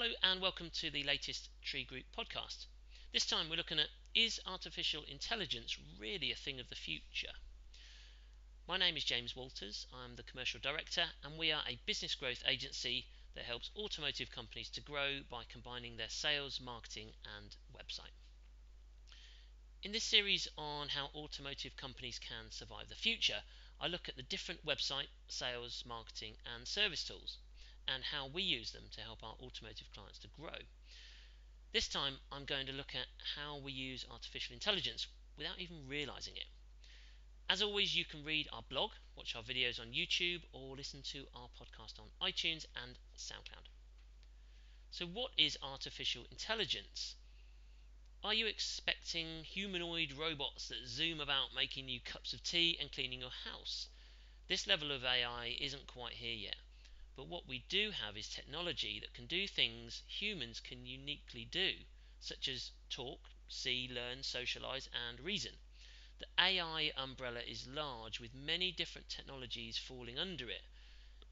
Hello and welcome to the latest Tree Group podcast. This time we're looking at is artificial intelligence really a thing of the future? My name is James Walters. I'm the commercial director, and we are a business growth agency that helps automotive companies to grow by combining their sales, marketing, and website. In this series on how automotive companies can survive the future, I look at the different website, sales, marketing, and service tools and how we use them to help our automotive clients to grow. This time, I'm going to look at how we use artificial intelligence without even realizing it. As always, you can read our blog, watch our videos on YouTube, or listen to our podcast on iTunes and SoundCloud. So, what is artificial intelligence? Are you expecting humanoid robots that zoom about making you cups of tea and cleaning your house? This level of AI isn't quite here yet. But what we do have is technology that can do things humans can uniquely do, such as talk, see, learn, socialize, and reason. The AI umbrella is large with many different technologies falling under it.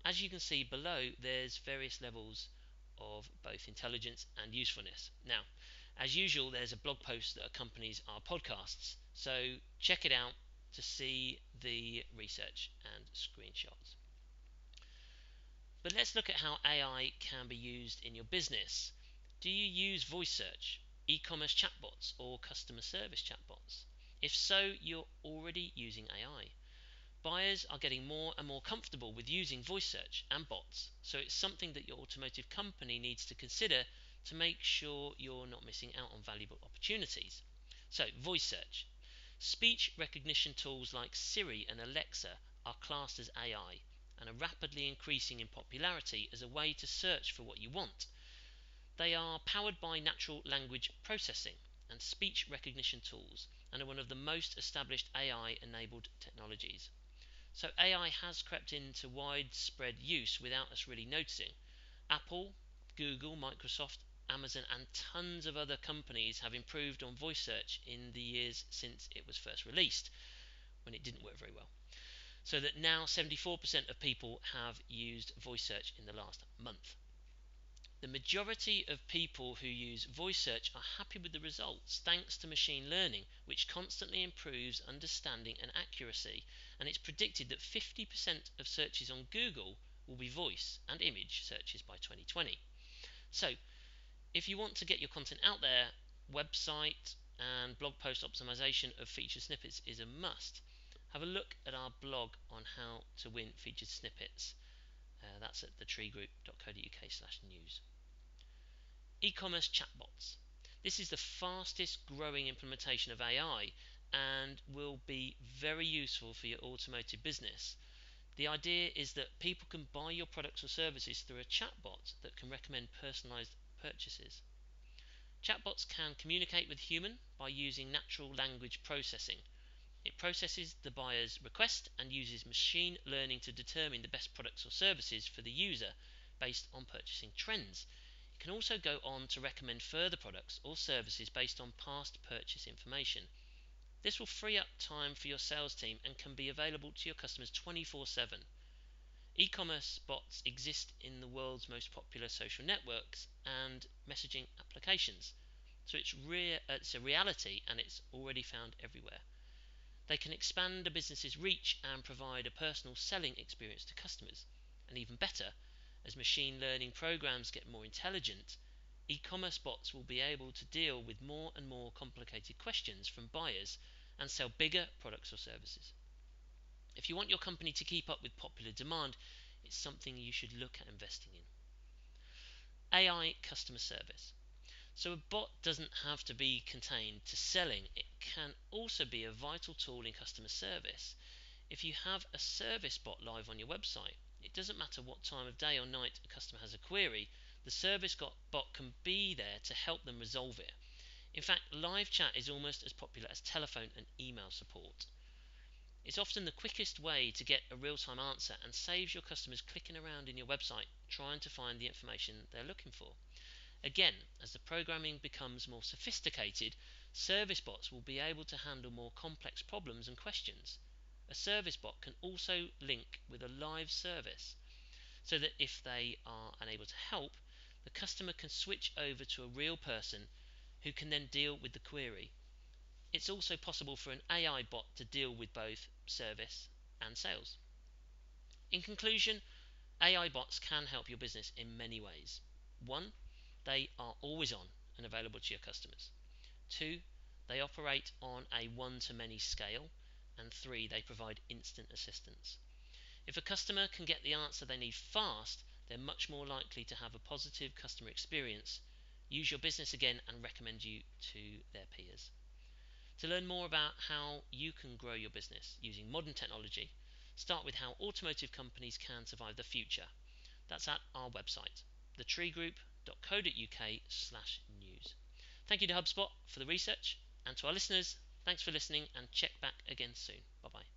As you can see below, there's various levels of both intelligence and usefulness. Now, as usual, there's a blog post that accompanies our podcasts, so check it out to see the research and screenshots. But let's look at how AI can be used in your business. Do you use voice search, e commerce chatbots, or customer service chatbots? If so, you're already using AI. Buyers are getting more and more comfortable with using voice search and bots, so it's something that your automotive company needs to consider to make sure you're not missing out on valuable opportunities. So, voice search. Speech recognition tools like Siri and Alexa are classed as AI and are rapidly increasing in popularity as a way to search for what you want. They are powered by natural language processing and speech recognition tools and are one of the most established AI enabled technologies. So AI has crept into widespread use without us really noticing. Apple, Google, Microsoft, Amazon, and tons of other companies have improved on voice search in the years since it was first released, when it didn't work very well so that now 74% of people have used voice search in the last month. The majority of people who use voice search are happy with the results thanks to machine learning, which constantly improves understanding and accuracy. And it's predicted that 50% of searches on Google will be voice and image searches by 2020. So, if you want to get your content out there, website and blog post optimization of feature snippets is a must have a look at our blog on how to win featured snippets. Uh, that's at thetreegroup.co.uk slash news. E-commerce chatbots. This is the fastest growing implementation of AI and will be very useful for your automotive business. The idea is that people can buy your products or services through a chatbot that can recommend personalized purchases. Chatbots can communicate with human by using natural language processing it processes the buyer's request and uses machine learning to determine the best products or services for the user based on purchasing trends. It can also go on to recommend further products or services based on past purchase information. This will free up time for your sales team and can be available to your customers 24 7. E commerce bots exist in the world's most popular social networks and messaging applications. So it's, rea- it's a reality and it's already found everywhere. They can expand a business's reach and provide a personal selling experience to customers. And even better, as machine learning programs get more intelligent, e commerce bots will be able to deal with more and more complicated questions from buyers and sell bigger products or services. If you want your company to keep up with popular demand, it's something you should look at investing in. AI customer service. So a bot doesn't have to be contained to selling, it can also be a vital tool in customer service. If you have a service bot live on your website, it doesn't matter what time of day or night a customer has a query, the service bot can be there to help them resolve it. In fact, live chat is almost as popular as telephone and email support. It's often the quickest way to get a real time answer and saves your customers clicking around in your website trying to find the information they're looking for. Again, as the programming becomes more sophisticated, service bots will be able to handle more complex problems and questions. A service bot can also link with a live service so that if they are unable to help, the customer can switch over to a real person who can then deal with the query. It's also possible for an AI bot to deal with both service and sales. In conclusion, AI bots can help your business in many ways. One, they are always on and available to your customers. Two, they operate on a one to many scale. And three, they provide instant assistance. If a customer can get the answer they need fast, they're much more likely to have a positive customer experience, use your business again, and recommend you to their peers. To learn more about how you can grow your business using modern technology, start with how automotive companies can survive the future. That's at our website, thetreegroup.co.uk slash news. Thank you to HubSpot for the research, and to our listeners, thanks for listening and check back again soon. Bye bye.